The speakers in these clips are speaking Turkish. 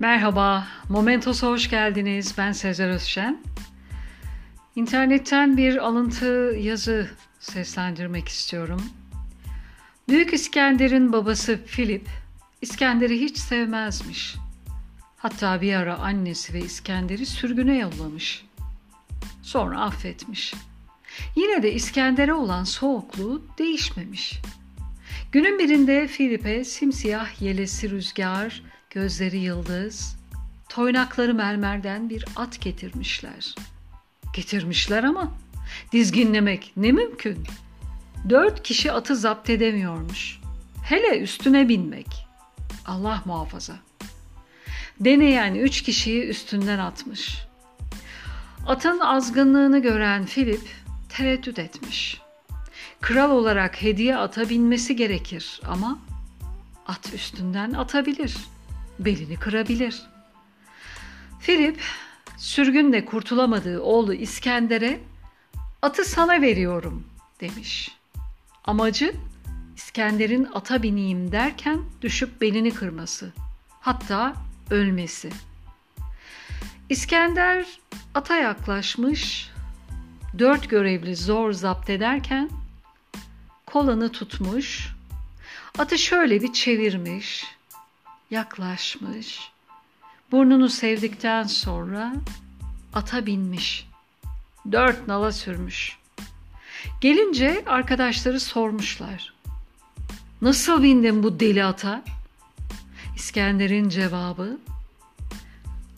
Merhaba, Momentos'a hoş geldiniz. Ben Sezer Özşen. İnternetten bir alıntı yazı seslendirmek istiyorum. Büyük İskender'in babası Filip, İskender'i hiç sevmezmiş. Hatta bir ara annesi ve İskender'i sürgüne yollamış. Sonra affetmiş. Yine de İskender'e olan soğukluğu değişmemiş. Günün birinde Filip'e simsiyah yelesi rüzgar, gözleri yıldız, toynakları mermerden bir at getirmişler. Getirmişler ama dizginlemek ne mümkün? Dört kişi atı zapt edemiyormuş. Hele üstüne binmek. Allah muhafaza. Deneyen üç kişiyi üstünden atmış. Atın azgınlığını gören Filip tereddüt etmiş. Kral olarak hediye ata binmesi gerekir ama at üstünden atabilir, belini kırabilir. Filip sürgünde kurtulamadığı oğlu İskender'e atı sana veriyorum demiş. Amacı İskender'in ata bineyim derken düşüp belini kırması, hatta ölmesi. İskender ata yaklaşmış, dört görevli zor zapt ederken kolanı tutmuş, atı şöyle bir çevirmiş, yaklaşmış, burnunu sevdikten sonra ata binmiş, dört nala sürmüş. Gelince arkadaşları sormuşlar. Nasıl bindin bu deli ata? İskender'in cevabı,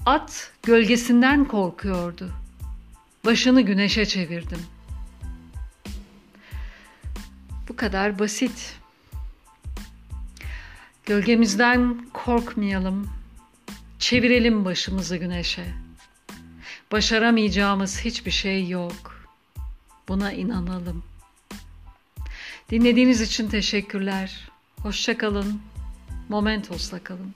at gölgesinden korkuyordu. Başını güneşe çevirdim. Bu kadar basit. Gölgemizden korkmayalım. Çevirelim başımızı güneşe. Başaramayacağımız hiçbir şey yok. Buna inanalım. Dinlediğiniz için teşekkürler. Hoşça kalın. Momentos'la kalın.